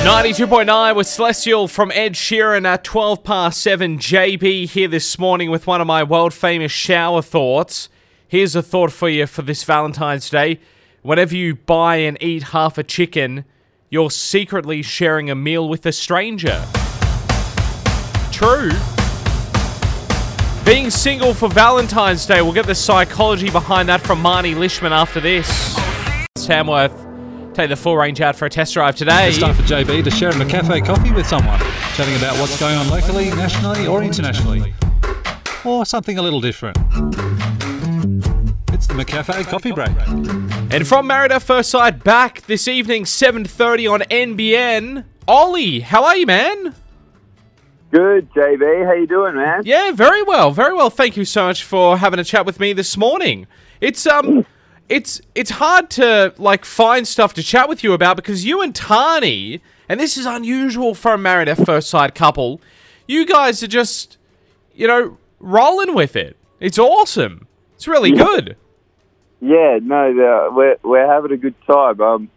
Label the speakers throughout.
Speaker 1: 92.9 with Celestial from Ed Sheeran at 12 past 7. JB here this morning with one of my world famous shower thoughts. Here's a thought for you for this Valentine's Day. Whenever you buy and eat half a chicken, you're secretly sharing a meal with a stranger. True. Being single for Valentine's Day, we'll get the psychology behind that from Marnie Lishman after this. Samworth, take the full range out for a test drive today.
Speaker 2: It's time for JB to share a cafe coffee with someone, chatting about what's going on locally, nationally, or internationally, or something a little different. It's the McCafe Coffee Break.
Speaker 1: And from Married at First Sight back this evening, 7.30 on NBN. Ollie, how are you, man?
Speaker 3: Good, JB. How you doing, man?
Speaker 1: Yeah, very well, very well. Thank you so much for having a chat with me this morning. It's um, it's it's hard to like find stuff to chat with you about because you and Tahnee, and this is unusual for a married at first sight couple. You guys are just, you know, rolling with it. It's awesome. It's really good.
Speaker 3: Yeah, no, we're we're having a good time. Um,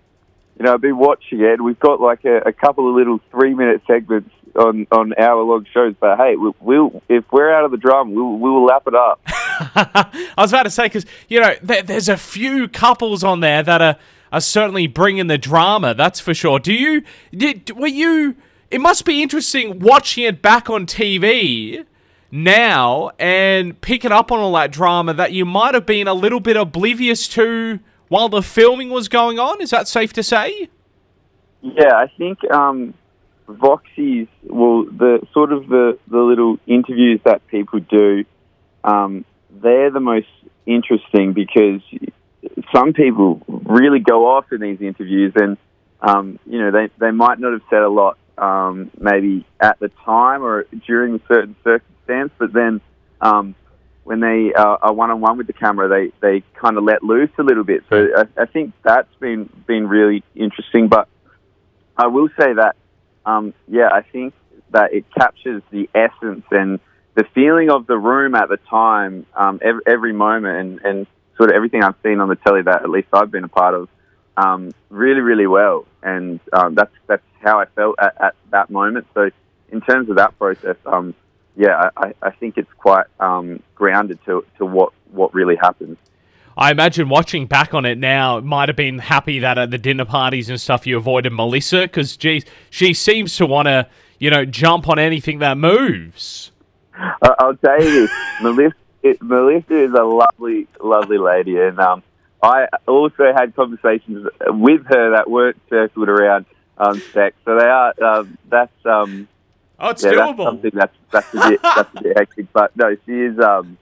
Speaker 3: you know, I've been watching it. We've got like a, a couple of little three-minute segments on on hour-long shows, but hey, we, we'll if we're out of the drum, we'll we will lap it up.
Speaker 1: I was about to say because you know there, there's a few couples on there that are are certainly bringing the drama. That's for sure. Do you did were you? It must be interesting watching it back on TV now and picking up on all that drama that you might have been a little bit oblivious to while the filming was going on. Is that safe to say?
Speaker 3: Yeah, I think um, Voxy's well, the sort of the the little interviews that people do, um, they're the most interesting because some people really go off in these interviews, and um, you know they they might not have said a lot um, maybe at the time or during a certain circumstance, but then um, when they uh, are one on one with the camera, they, they kind of let loose a little bit. So I, I think that's been been really interesting. But I will say that um, yeah, I think that it captures the essence and the feeling of the room at the time, um, every, every moment, and, and sort of everything I've seen on the telly that at least I've been a part of, um, really, really well. And um, that's that's how I felt at, at that moment. So in terms of that process, um, yeah, I, I think it's quite um, grounded to, to what, what really happens.
Speaker 1: I imagine watching back on it now, might have been happy that at the dinner parties and stuff you avoided Melissa because, she seems to want to, you know, jump on anything that moves.
Speaker 3: I- I'll tell you this, Melissa, it, Melissa is a lovely, lovely lady, and um, I also had conversations with her that weren't circled around um, sex. So they are. Um, that's um,
Speaker 1: Oh, it's
Speaker 3: yeah, that's
Speaker 1: doable.
Speaker 3: something that's that's a bit that's a bit hectic. But no, she is. Um,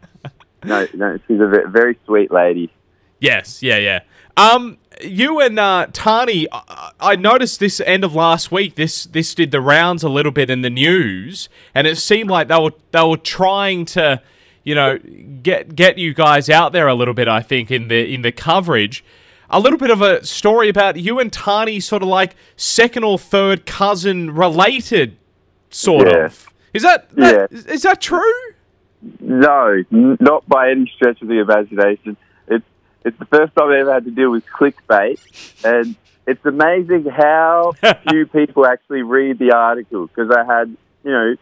Speaker 3: no, no, she's a very sweet lady.
Speaker 1: Yes, yeah, yeah. Um, you and uh, Tahnee, I-, I noticed this end of last week. This this did the rounds a little bit in the news, and it seemed like they were they were trying to, you know, get get you guys out there a little bit. I think in the in the coverage. A little bit of a story about you and Tahnee, sort of like second or third cousin related, sort
Speaker 3: Yeah.
Speaker 1: of. Is that, that is that true?
Speaker 3: No, n- not by any stretch of the imagination. It's the first time I ever had to deal with clickbait, and it's amazing how few people actually read the article. Because I had, you know,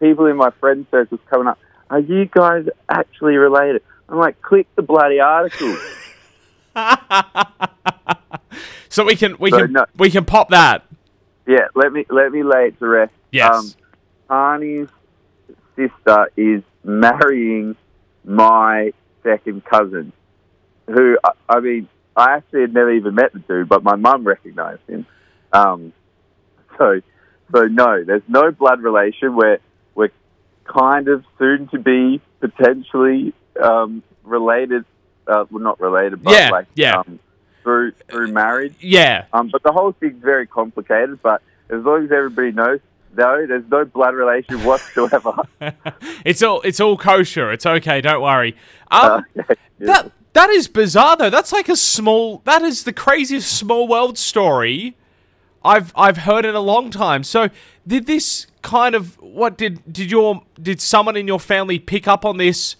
Speaker 3: people in my friend circles coming up. Are you guys actually related? I'm like, click the bloody article.
Speaker 1: So we can we
Speaker 3: So,
Speaker 1: can
Speaker 3: no.
Speaker 1: we can pop that.
Speaker 3: Yeah, let me let me lay it to rest.
Speaker 1: Yes.
Speaker 3: Um, Tahnee's sister is marrying my second cousin, who I, mean, I actually had never even met the dude, but my mum recognised him. Um, so, so no, there's no blood relation. We're we're kind of soon to be potentially um, related. Uh, well, not related, but
Speaker 1: Yeah,
Speaker 3: like
Speaker 1: yeah.
Speaker 3: Um, through through marriage.
Speaker 1: Yeah.
Speaker 3: Um, but the whole thing's very complicated. But as long as everybody knows, no, there's no blood relation whatsoever.
Speaker 1: it's all it's all kosher. It's okay. Don't worry. Um,
Speaker 3: Okay.
Speaker 1: that that is bizarre though. That's like a small. That is the craziest small world story I've I've heard in a long time. So did this kind of what did did your did someone in your family pick up on this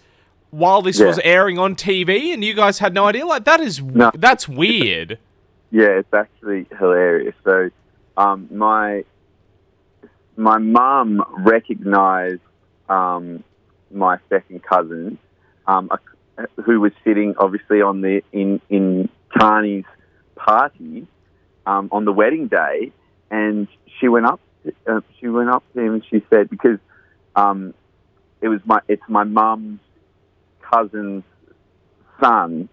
Speaker 1: while this
Speaker 3: Yeah.
Speaker 1: was airing on TV and you guys had no idea? Like that is
Speaker 3: No.
Speaker 1: that's weird.
Speaker 3: Yeah, it's actually hilarious. So, um, my my mum recognised um, my second cousin, um, a, who was sitting obviously on the in in Tahnee's party um, on the wedding day, and she went up. Uh, she went up to him and she said, because um, it was my it's my mum's cousin's son,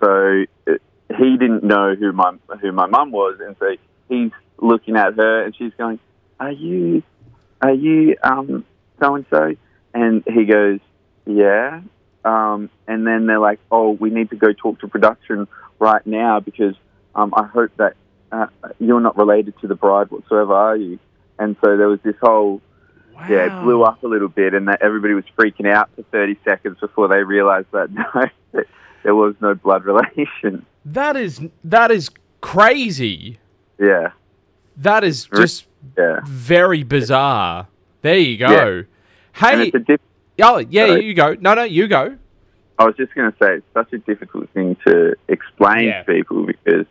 Speaker 3: so it, he didn't know who my who my mum was, and so he's looking at her, and she's going, "Are you, are you um so and so?" And he goes, "Yeah." Um, and then they're like, "Oh, we need to go talk to production right now because um, I hope that uh, you're not related to the bride whatsoever, are you?" And so there was this whole
Speaker 1: Wow.
Speaker 3: yeah, it blew up a little bit, and that everybody was freaking out for 30 seconds before they realised that no, that there was no blood relation.
Speaker 1: That is that is crazy.
Speaker 3: Yeah,
Speaker 1: That is just
Speaker 3: yeah.
Speaker 1: very bizarre. There you go.
Speaker 3: Yeah.
Speaker 1: Hey,
Speaker 3: it's a diff-
Speaker 1: oh yeah,
Speaker 3: Sorry.
Speaker 1: you go. No, no, you go.
Speaker 3: I was just going to say it's such a difficult thing to explain
Speaker 1: Yeah.
Speaker 3: to people because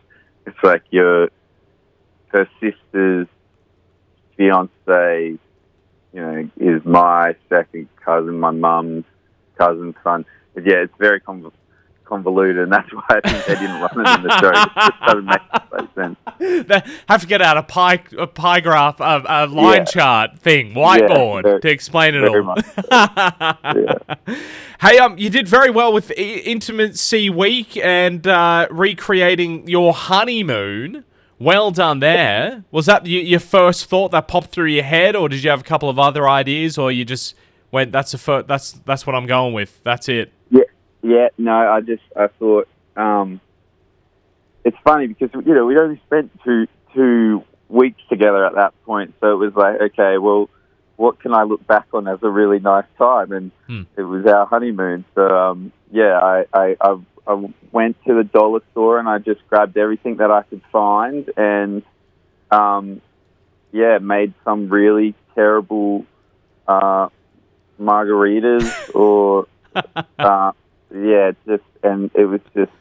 Speaker 3: it's like your her sister's fiance, you know, is my second cousin, my mum's cousin's son. But yeah, it's very conv- convoluted, and that's why I think they didn't run it in the show. It just doesn't make sense.
Speaker 1: They have to get out a pie a pie graph, a, a line
Speaker 3: Yeah.
Speaker 1: chart thing, whiteboard
Speaker 3: very-
Speaker 1: to explain it all.
Speaker 3: much Yeah.
Speaker 1: Hey, um, you did very well with Intimacy Week and uh, recreating your honeymoon. Well done there. Was that your first thought that popped through your head, or did you have a couple of other ideas, or you just went, "That's the fir- that's that's what I'm going with. That's it."
Speaker 3: Yeah. No, I just I thought um, it's funny because you know we'd only spent two two weeks together at that point, so it was like, okay, well, what can I look back on as a really nice time? And
Speaker 1: Hmm.
Speaker 3: it was our honeymoon. So um, yeah, I, I I I went to the dollar store and I just grabbed everything that I could find and um, yeah, made some really terrible uh, margaritas or uh, yeah, just and it was just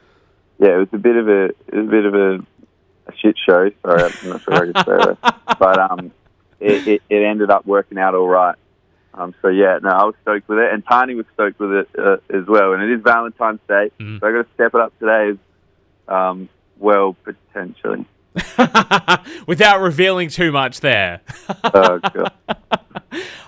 Speaker 3: yeah, it was a bit of a it was a bit of a, a shit show. Sorry, I'm not sure I could say that, but um, it, it, it ended up working out all right. Um, so yeah, no, I was stoked with it, and Tahnee was stoked with it uh, as well. And it is Valentine's Day,
Speaker 1: Mhm.
Speaker 3: so I got to step it up today as um, well potentially.
Speaker 1: Without revealing too much there.
Speaker 3: Oh god,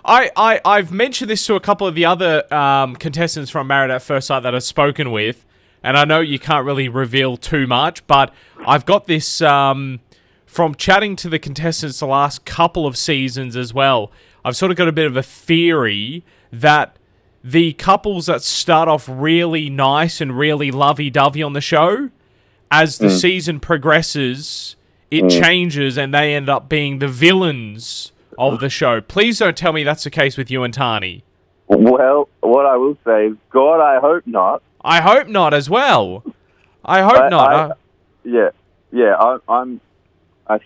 Speaker 1: I, I, I've mentioned this to a couple of the other um, contestants from Married at First Sight that I've spoken with, and I know you can't really reveal too much, but I've got this um, from chatting to the contestants the last couple of seasons as well. I've sort of got a bit of a theory that the couples that start off really nice and really lovey dovey on the show, as the season progresses, it changes and they end up being the villains of the show. Please don't tell me that's the case with you and Tahnee.
Speaker 3: well, what I will say is, God, I hope not.
Speaker 1: I hope not as well. I hope
Speaker 3: I-
Speaker 1: not.
Speaker 3: I- Yeah, yeah. I, I'm. I,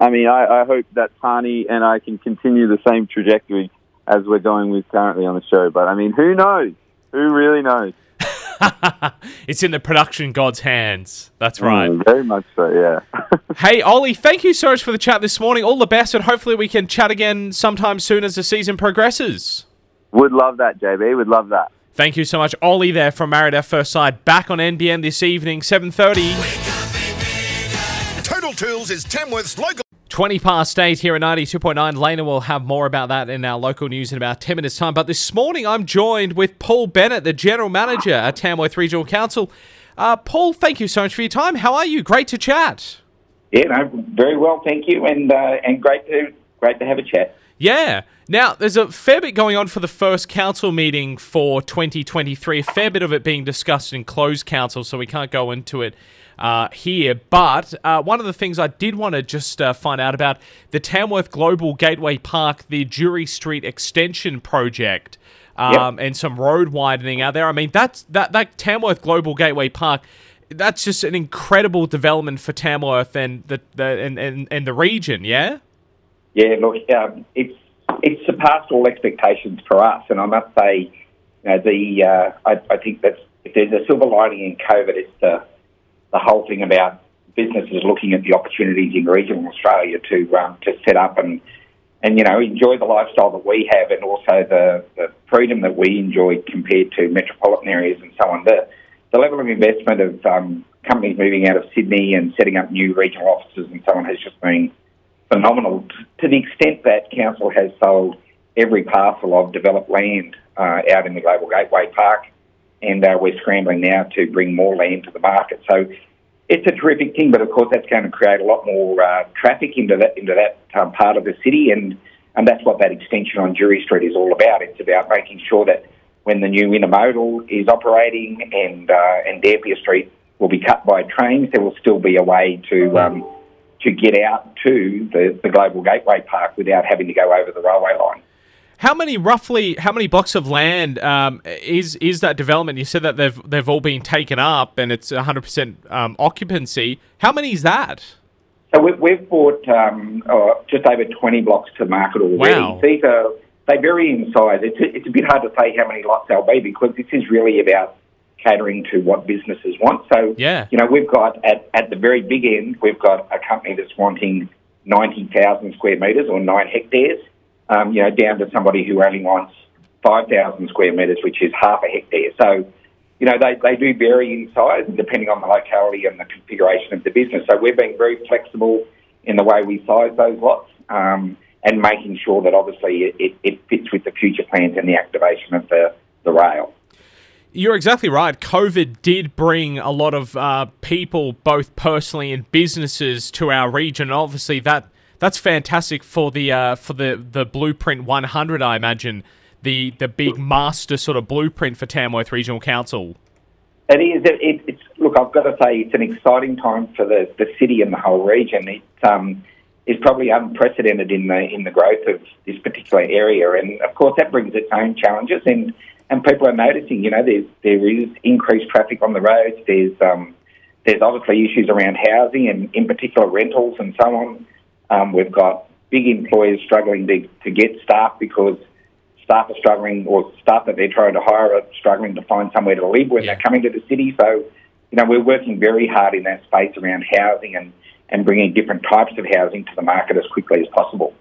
Speaker 3: I mean, I, I hope that Tahnee and I can continue the same trajectory as we're going with currently on the show. But I mean, who knows? Who really knows?
Speaker 1: it's in the production god's hands. That's right.
Speaker 3: Mm, very much so. Yeah.
Speaker 1: Hey, Ollie, thank you so much for the chat this morning. All the best, and hopefully we can chat again sometime soon as the season progresses.
Speaker 3: Would love that, JB. Would love that.
Speaker 1: Thank you so much, Ollie. There from Married at First Sight, back on NBN this evening, seven thirty.
Speaker 4: Total Tools is Tamworth's local.
Speaker 1: 20 past 8 here at 92.9. Lena will have more about that in our local news in about 10 minutes' time. But this morning, I'm joined with Paul Bennett, the General Manager at Tamworth Regional Council. Uh, Paul, thank you so much for your time. How are you? Great to chat.
Speaker 5: Yeah, no, very well, thank you, and uh, and great to great to have a chat.
Speaker 1: Yeah. Now, there's a fair bit going on for the first council meeting for 2023. A fair bit of it being discussed in closed council, so we can't go into it uh, here. But uh, one of the things I did want to just uh, find out about the Tamworth Global Gateway Park, the Jewry Street Extension Project. Um, and some road widening out there. I mean, that's that that Tamworth Global Gateway Park. That's just an incredible development for Tamworth and the, the and, and, and the region. Yeah.
Speaker 5: Yeah, look, um, it's it's surpassed all expectations for us, and I must say, you know, the uh, I, I think that if there's a silver lining in COVID, it's the the whole thing about businesses looking at the opportunities in regional Australia to um, to set up and and you know enjoy the lifestyle that we have and also the, the freedom that we enjoy compared to metropolitan areas and so on. The the level of investment of um, companies moving out of Sydney and setting up new regional offices and so on has just been phenomenal to the extent that council has sold every parcel of developed land uh, out in the Global Gateway Park, and uh, we're scrambling now to bring more land to the market. So it's a terrific thing, but of course that's going to create a lot more uh, traffic into that into that um, part of the city, and and that's what that extension on Jewry Street is all about. It's about making sure that when the new intermodal is operating and uh, and Dampier Street will be cut by trains, there will still be a way to um, to get out to the, the Global Gateway Park without having to go over the railway line.
Speaker 1: How many roughly? How many blocks of land um, is is that development? You said that they've they've all been taken up and it's 100 um, percent occupancy. How many is that?
Speaker 5: So we, we've bought um, uh, just over 20 blocks to market already.
Speaker 1: Wow.
Speaker 5: These are they vary in size. It's a, it's a bit hard to say how many lots they'll be because this is really about catering to what businesses want. So
Speaker 1: yeah.
Speaker 5: you know we've got at at the very big end we've got a company that's wanting 90,000 square metres or nine hectares um, you know, down to somebody who only wants 5,000 square metres, which is half a hectare. So, you know, they, they do vary in size depending on the locality and the configuration of the business. So we're being very flexible in the way we size those lots um, and making sure that obviously it, it, it fits with the future plans and the activation of the, the rail.
Speaker 1: You're exactly right. COVID did bring a lot of uh, people, both personally and businesses, to our region. Obviously, that that's fantastic for the uh, for the the Blueprint 100. I imagine the the big master sort of blueprint for Tamworth Regional Council.
Speaker 5: It is. It, it, it's look. I've got to say, it's an exciting time for the, the city and the whole region. It um, is probably unprecedented in the in the growth of this particular area, and of course that brings its own challenges. And and people are noticing. You know, there's there is increased traffic on the roads. There's um, there's obviously issues around housing and in particular rentals and so on. Um, we've got big employers struggling to, to get staff because staff are struggling, or staff that they're trying to hire are struggling to find somewhere to live when yeah. they're coming to the city. So, you know, we're working very hard in that space around housing and, and bringing different types of housing to the market as quickly as possible.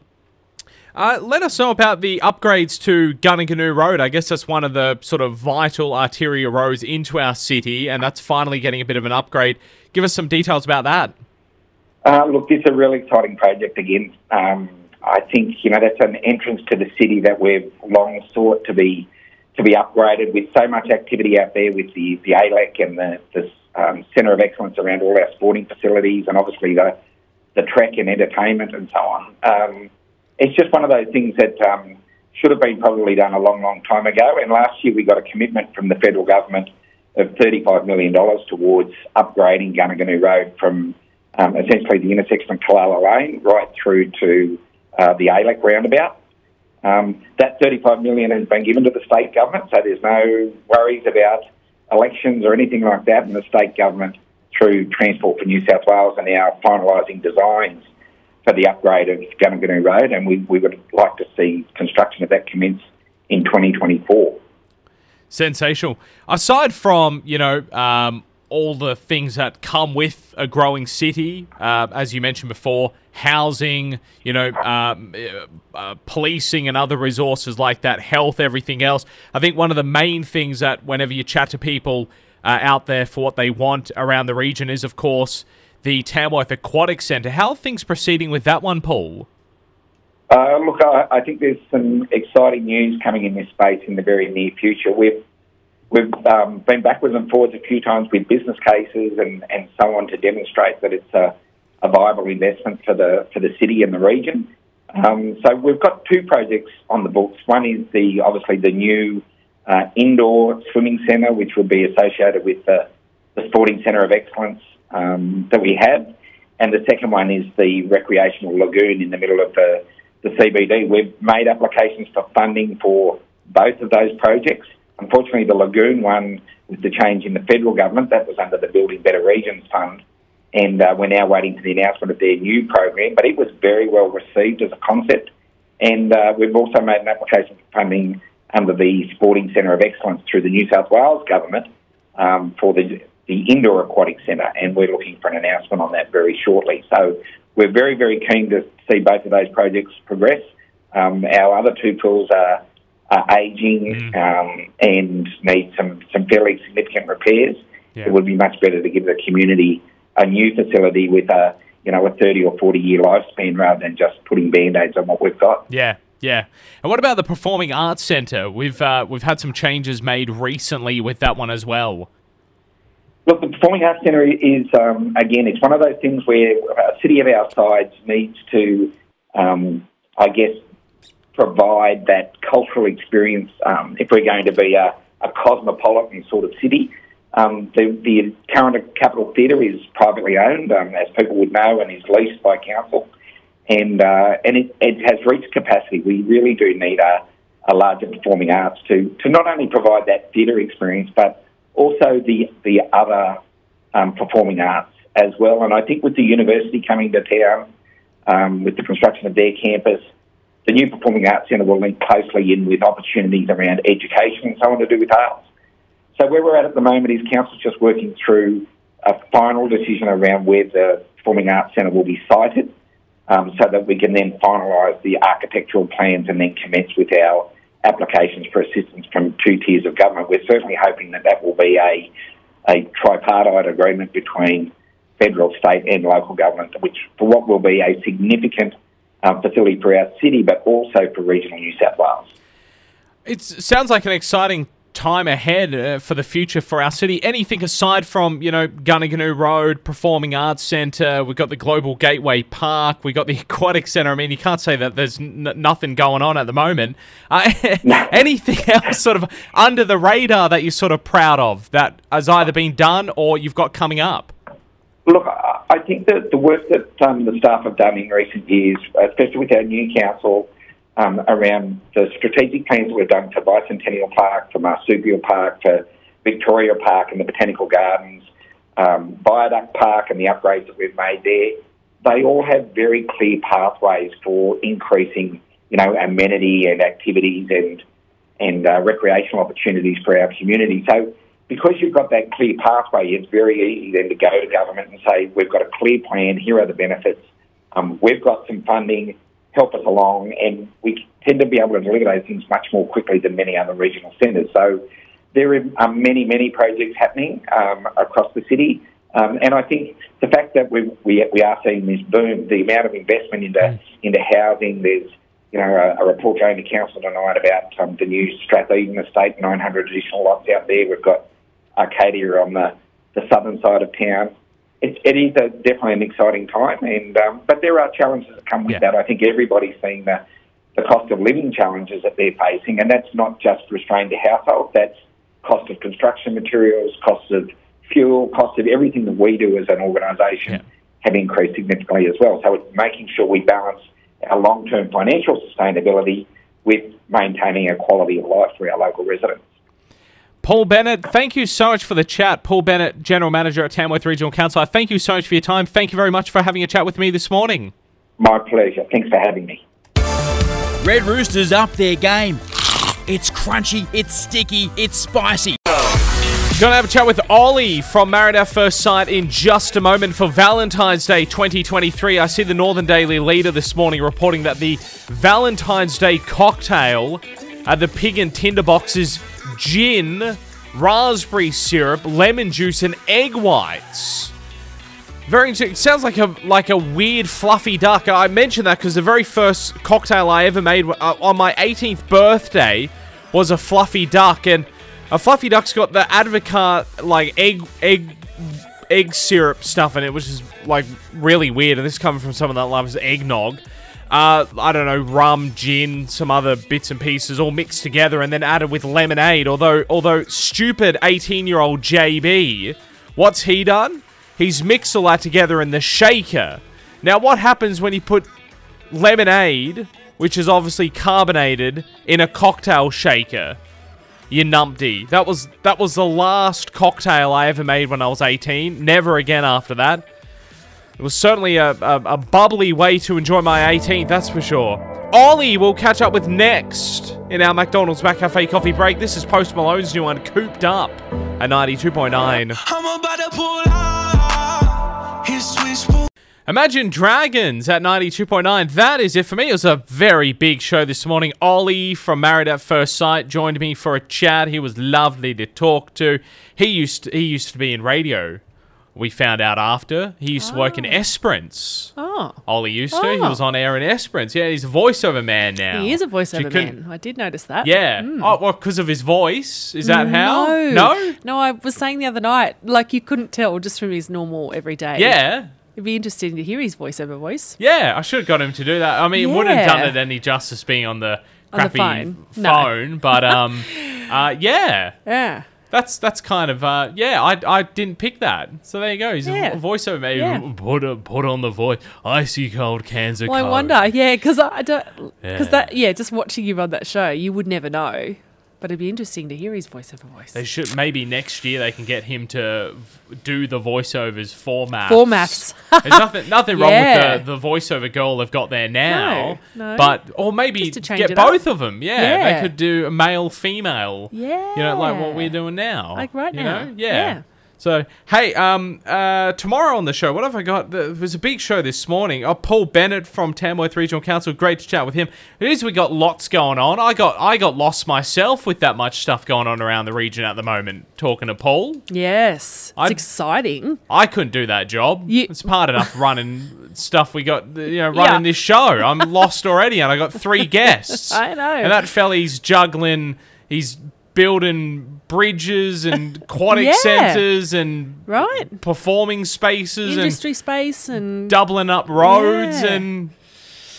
Speaker 1: Uh, let us know about the upgrades to Goonoo Goonoo Road. I guess that's one of the sort of vital arterial roads into our city, and that's finally getting a bit of an upgrade. Give us some details about that.
Speaker 5: Uh, look, this is a really exciting project again. Um, I think you know that's an entrance to the city that we've long sought to be to be upgraded with so much activity out there with the the ALEC and the, the um, centre of excellence around all our sporting facilities and obviously the the track and entertainment and so on. Um, it's just one of those things that um, should have been probably done a long, long time ago. And last year we got a commitment from the federal government of $35 million towards upgrading Goonoo Goonoo Road from um, essentially the intersection of Calala Lane right through to uh, the ALEC roundabout. Um, that 35 million has been given to the state government, so there's no worries about elections or anything like that. And the state government, through Transport for New South Wales, are now finalising designs for the upgrade of Goonoo Goonoo Road, and we, we would like to see construction of that commence in 2024.
Speaker 1: Sensational. Aside from you know um, all the things that come with a growing city, uh, as you mentioned before, housing, you know, um, uh, uh, policing and other resources like that, health, everything else. I think one of the main things that whenever you chat to people uh, out there for what they want around the region is, of course, the Tamworth Aquatic Centre. How are things proceeding with that one, Paul?
Speaker 5: Uh, look, I, I think there's some exciting news coming in this space in the very near future. We've We've um, been backwards and forwards a few times with business cases and, and so on to demonstrate that it's a, a viable investment for the for the city and the region. Um, so we've got two projects on the books. One is the obviously the new uh, indoor swimming centre, which will be associated with the, the Sporting Centre of Excellence um, that we have, and the second one is the recreational lagoon in the middle of the, the CBD. We've made applications for funding for both of those projects. Unfortunately, the lagoon one, with the change in the federal government, that was under the Building Better Regions Fund, and uh, we're now waiting for the announcement of their new program. But it was very well received as a concept, and uh, we've also made an application for funding under the Sporting Centre of Excellence through the New South Wales government um, for the the indoor aquatic centre, and we're looking for an announcement on that very shortly. So we're very, very keen to see both of those projects progress. Um, our other two pools are, are ageing um, and need some, some fairly significant repairs.
Speaker 1: Yeah.
Speaker 5: It would be much better to give the community a new facility with a you know a 30 or 40 year lifespan rather than just putting band-aids on what we've got.
Speaker 1: Yeah, yeah. And what about the Performing Arts Centre? We've uh, we've had some changes made recently with that one as well.
Speaker 5: Look, the Performing Arts Centre is, um, again, it's one of those things where a city of our size needs to, um, I guess, provide that cultural experience um, if we're going to be a, a cosmopolitan sort of city. Um, the, the current Capitol Theatre is privately owned, um, as people would know, and is leased by council. And, uh, and it, it has reached capacity. We really do need a, a larger performing arts to, to not only provide that theatre experience, but also the, the other um, performing arts as well. And I think with the university coming to town, um, with the construction of their campus, the new Performing Arts Centre will link closely in with opportunities around education and so on to do with arts. So where we're at at the moment is council's just working through a final decision around where the Performing Arts Centre will be sited, um, so that we can then finalise the architectural plans and then commence with our applications for assistance from two tiers of government. We're certainly hoping that that will be a a tripartite agreement between federal, state, and local government, which for what will be a significant um, facility for our city, but also for regional New South Wales.
Speaker 1: It sounds like an exciting time ahead uh, for the future for our city. Anything aside from, you know, Goonoo Goonoo Road, Performing Arts Centre, we've got the Global Gateway Park, we've got the Aquatic Centre. I mean, you can't say that there's n- nothing going on at the moment. Uh, anything else sort of under the radar that you're sort of proud of that has either been done or you've got coming up?
Speaker 5: Look, I think that the work that um, the staff have done in recent years, especially with our new council, um, around the strategic plans that we've done for Bicentennial Park, for Marsupial Park, for Victoria Park and the Botanical Gardens, um, Viaduct Park and the upgrades that we've made there, they all have very clear pathways for increasing, you know, amenity and activities and and uh, recreational opportunities for our community. So because you've got that clear pathway, it's very easy then to go to government and say, we've got a clear plan, here are the benefits, um, we've got some funding, help us along, and we tend to be able to deliver those things much more quickly than many other regional centres. So there are many, many projects happening um, across the city. Um, and I think the fact that we, we, we are seeing this boom, the amount of investment into, into housing, there's you know, a, a report going to council tonight about um, the new Stratheden estate, 900 additional lots out there. We've got Arcadia on the, the southern side of town. It, it is a, definitely an exciting time, and um, but there are challenges that come with
Speaker 1: Yeah.
Speaker 5: that. I think everybody's seeing the, the cost of living challenges that they're facing, and that's not just restrained to households. That's cost of construction materials, cost of fuel, cost of everything that we do as an organisation
Speaker 1: Yeah.
Speaker 5: have increased significantly as well. So it's making sure we balance our long-term financial sustainability with maintaining a quality of life for our local residents.
Speaker 1: Paul Bennett, thank you so much for the chat. Paul Bennett, General Manager at Tamworth Regional Council. I thank you so much for your time. Thank you very much for having a chat with me this morning.
Speaker 5: My pleasure. Thanks for having me.
Speaker 6: Red Roosters up their game. It's crunchy, it's sticky, it's spicy.
Speaker 1: Gonna have a chat with Ollie from Married at First Sight in just a moment for Valentine's Day 2023. I see the Northern Daily Leader this morning reporting that the Valentine's Day cocktail at the Pig and Tinderbox is gin, raspberry syrup, lemon juice, and egg whites. Very interesting. It sounds like a like a weird fluffy duck. I mentioned that because the very first cocktail I ever made uh, on my 18th birthday was a fluffy duck, and a fluffy duck's got the Advocaat like egg egg egg syrup stuff in it, which is like really weird. And this is coming from someone that loves eggnog. Uh, I don't know, rum, gin, some other bits and pieces all mixed together and then added with lemonade. Although, although stupid 18-year-old JB, what's he done? He's mixed all that together in the shaker. Now, what happens when you put lemonade, which is obviously carbonated, in a cocktail shaker? You numpty. That was that was the last cocktail I ever made when I was 18. Never again after that. It was certainly a, a, a bubbly way to enjoy my 18th, that's for sure. Ollie we'll catch up with next in our McDonald's McCafe coffee break. This is Post Malone's new one, Cooped Up, at 92.9.
Speaker 7: I'm about to pull out.
Speaker 1: Imagine Dragons at 92.9. That is it for me. It was a very big show this morning. Ollie from Married at First Sight joined me for a chat. He was lovely to talk to. He used to, he used to be in radio. We found out after. He used to work in Esperance.
Speaker 8: Oh.
Speaker 1: Ollie used to. He
Speaker 8: Oh.
Speaker 1: was on air in Esperance. Yeah, he's a voiceover man now.
Speaker 8: He is a voiceover man. I did notice that.
Speaker 1: Yeah. Oh, well, because of his voice. Is that how?
Speaker 8: No.
Speaker 1: No?
Speaker 8: No, I was saying the other night, like you couldn't tell just from his normal everyday.
Speaker 1: Yeah.
Speaker 8: It'd be interesting to hear his voiceover voice.
Speaker 1: Yeah, I should have got him to do that. I mean, it wouldn't have done it any justice being on the
Speaker 8: On the
Speaker 1: crappy
Speaker 8: phone. No.
Speaker 1: but um, uh, yeah,
Speaker 8: Yeah.
Speaker 1: That's that's kind of uh, yeah. I, I didn't pick that, so there you go. He's
Speaker 8: Yeah.
Speaker 1: a voiceover man.
Speaker 8: Yeah.
Speaker 1: Put a, put on the voice. Icy cold cans of
Speaker 8: Well, I wonder, yeah, because I don't, because
Speaker 1: Yeah.
Speaker 8: that, yeah, just watching you on that show, you would never know, but it'd be interesting to hear his voiceover voice.
Speaker 1: They should maybe next year they can get him to v- do the voiceovers for MAFS.
Speaker 8: For MAFS.
Speaker 1: There's nothing nothing wrong with the, the voiceover girl they've got there now.
Speaker 8: No, no.
Speaker 1: But or maybe get
Speaker 8: it up.
Speaker 1: both of them. Yeah,
Speaker 8: Yeah.
Speaker 1: they could do a male female.
Speaker 8: yeah.
Speaker 1: You know, like what we're doing now.
Speaker 8: Like right now.
Speaker 1: Know? Yeah.
Speaker 8: Yeah.
Speaker 1: So hey, um, uh, tomorrow on the show, what have I got? There was a big show this morning. Oh, Paul Bennett from Tamworth Regional Council. Great to chat with him. It is we got lots going on. I got I got lost myself with that much stuff going on around the region at the moment. Talking to Paul,
Speaker 8: Yes. It's
Speaker 1: I'd-
Speaker 8: exciting.
Speaker 1: I couldn't do that job.
Speaker 8: You-
Speaker 1: it's hard enough running stuff we got, you know, running
Speaker 8: Yeah.
Speaker 1: this show. I'm lost already, and I got three guests.
Speaker 8: I know.
Speaker 1: And that fella's juggling. He's building bridges and aquatic
Speaker 8: Yeah.
Speaker 1: centres and
Speaker 8: Right.
Speaker 1: performing spaces
Speaker 8: Industry space and
Speaker 1: and doubling up roads
Speaker 8: Yeah.
Speaker 1: and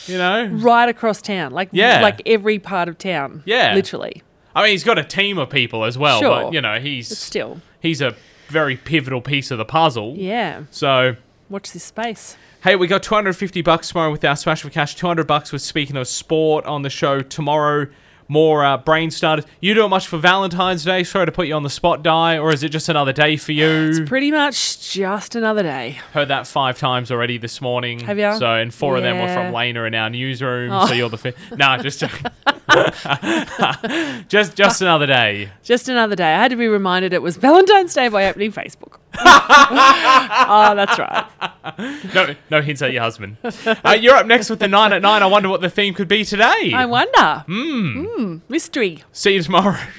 Speaker 1: you know.
Speaker 8: right across town, like
Speaker 1: Yeah.
Speaker 8: like every part of town.
Speaker 1: Yeah.
Speaker 8: Literally.
Speaker 1: I mean, he's got a team of people as well,
Speaker 8: Sure.
Speaker 1: but you know, he's
Speaker 8: But still.
Speaker 1: he's a very pivotal piece of the puzzle.
Speaker 8: Yeah.
Speaker 1: So
Speaker 8: Watch this space.
Speaker 1: Hey, we got 250 bucks tomorrow with our Smash for Cash. 200 bucks with Speaking of Sport on the show tomorrow. More uh, brain starters. You do it much for Valentine's Day? Sorry to put you on the spot, Die, or is it just another day for you?
Speaker 8: It's pretty much just another day.
Speaker 1: Heard that five times already this morning.
Speaker 8: Have ya?
Speaker 1: So, and four of them were from Lena in our newsroom.
Speaker 8: Oh.
Speaker 1: So you're the fifth. nah, just just just another day.
Speaker 8: Just another day. I had to be reminded it was Valentine's Day by opening Facebook. oh, that's right.
Speaker 1: No, no hints at your husband. Uh, you're up next with the nine at nine. I wonder what the theme could be today.
Speaker 8: I wonder. Hmm. Mystery.
Speaker 1: See you tomorrow.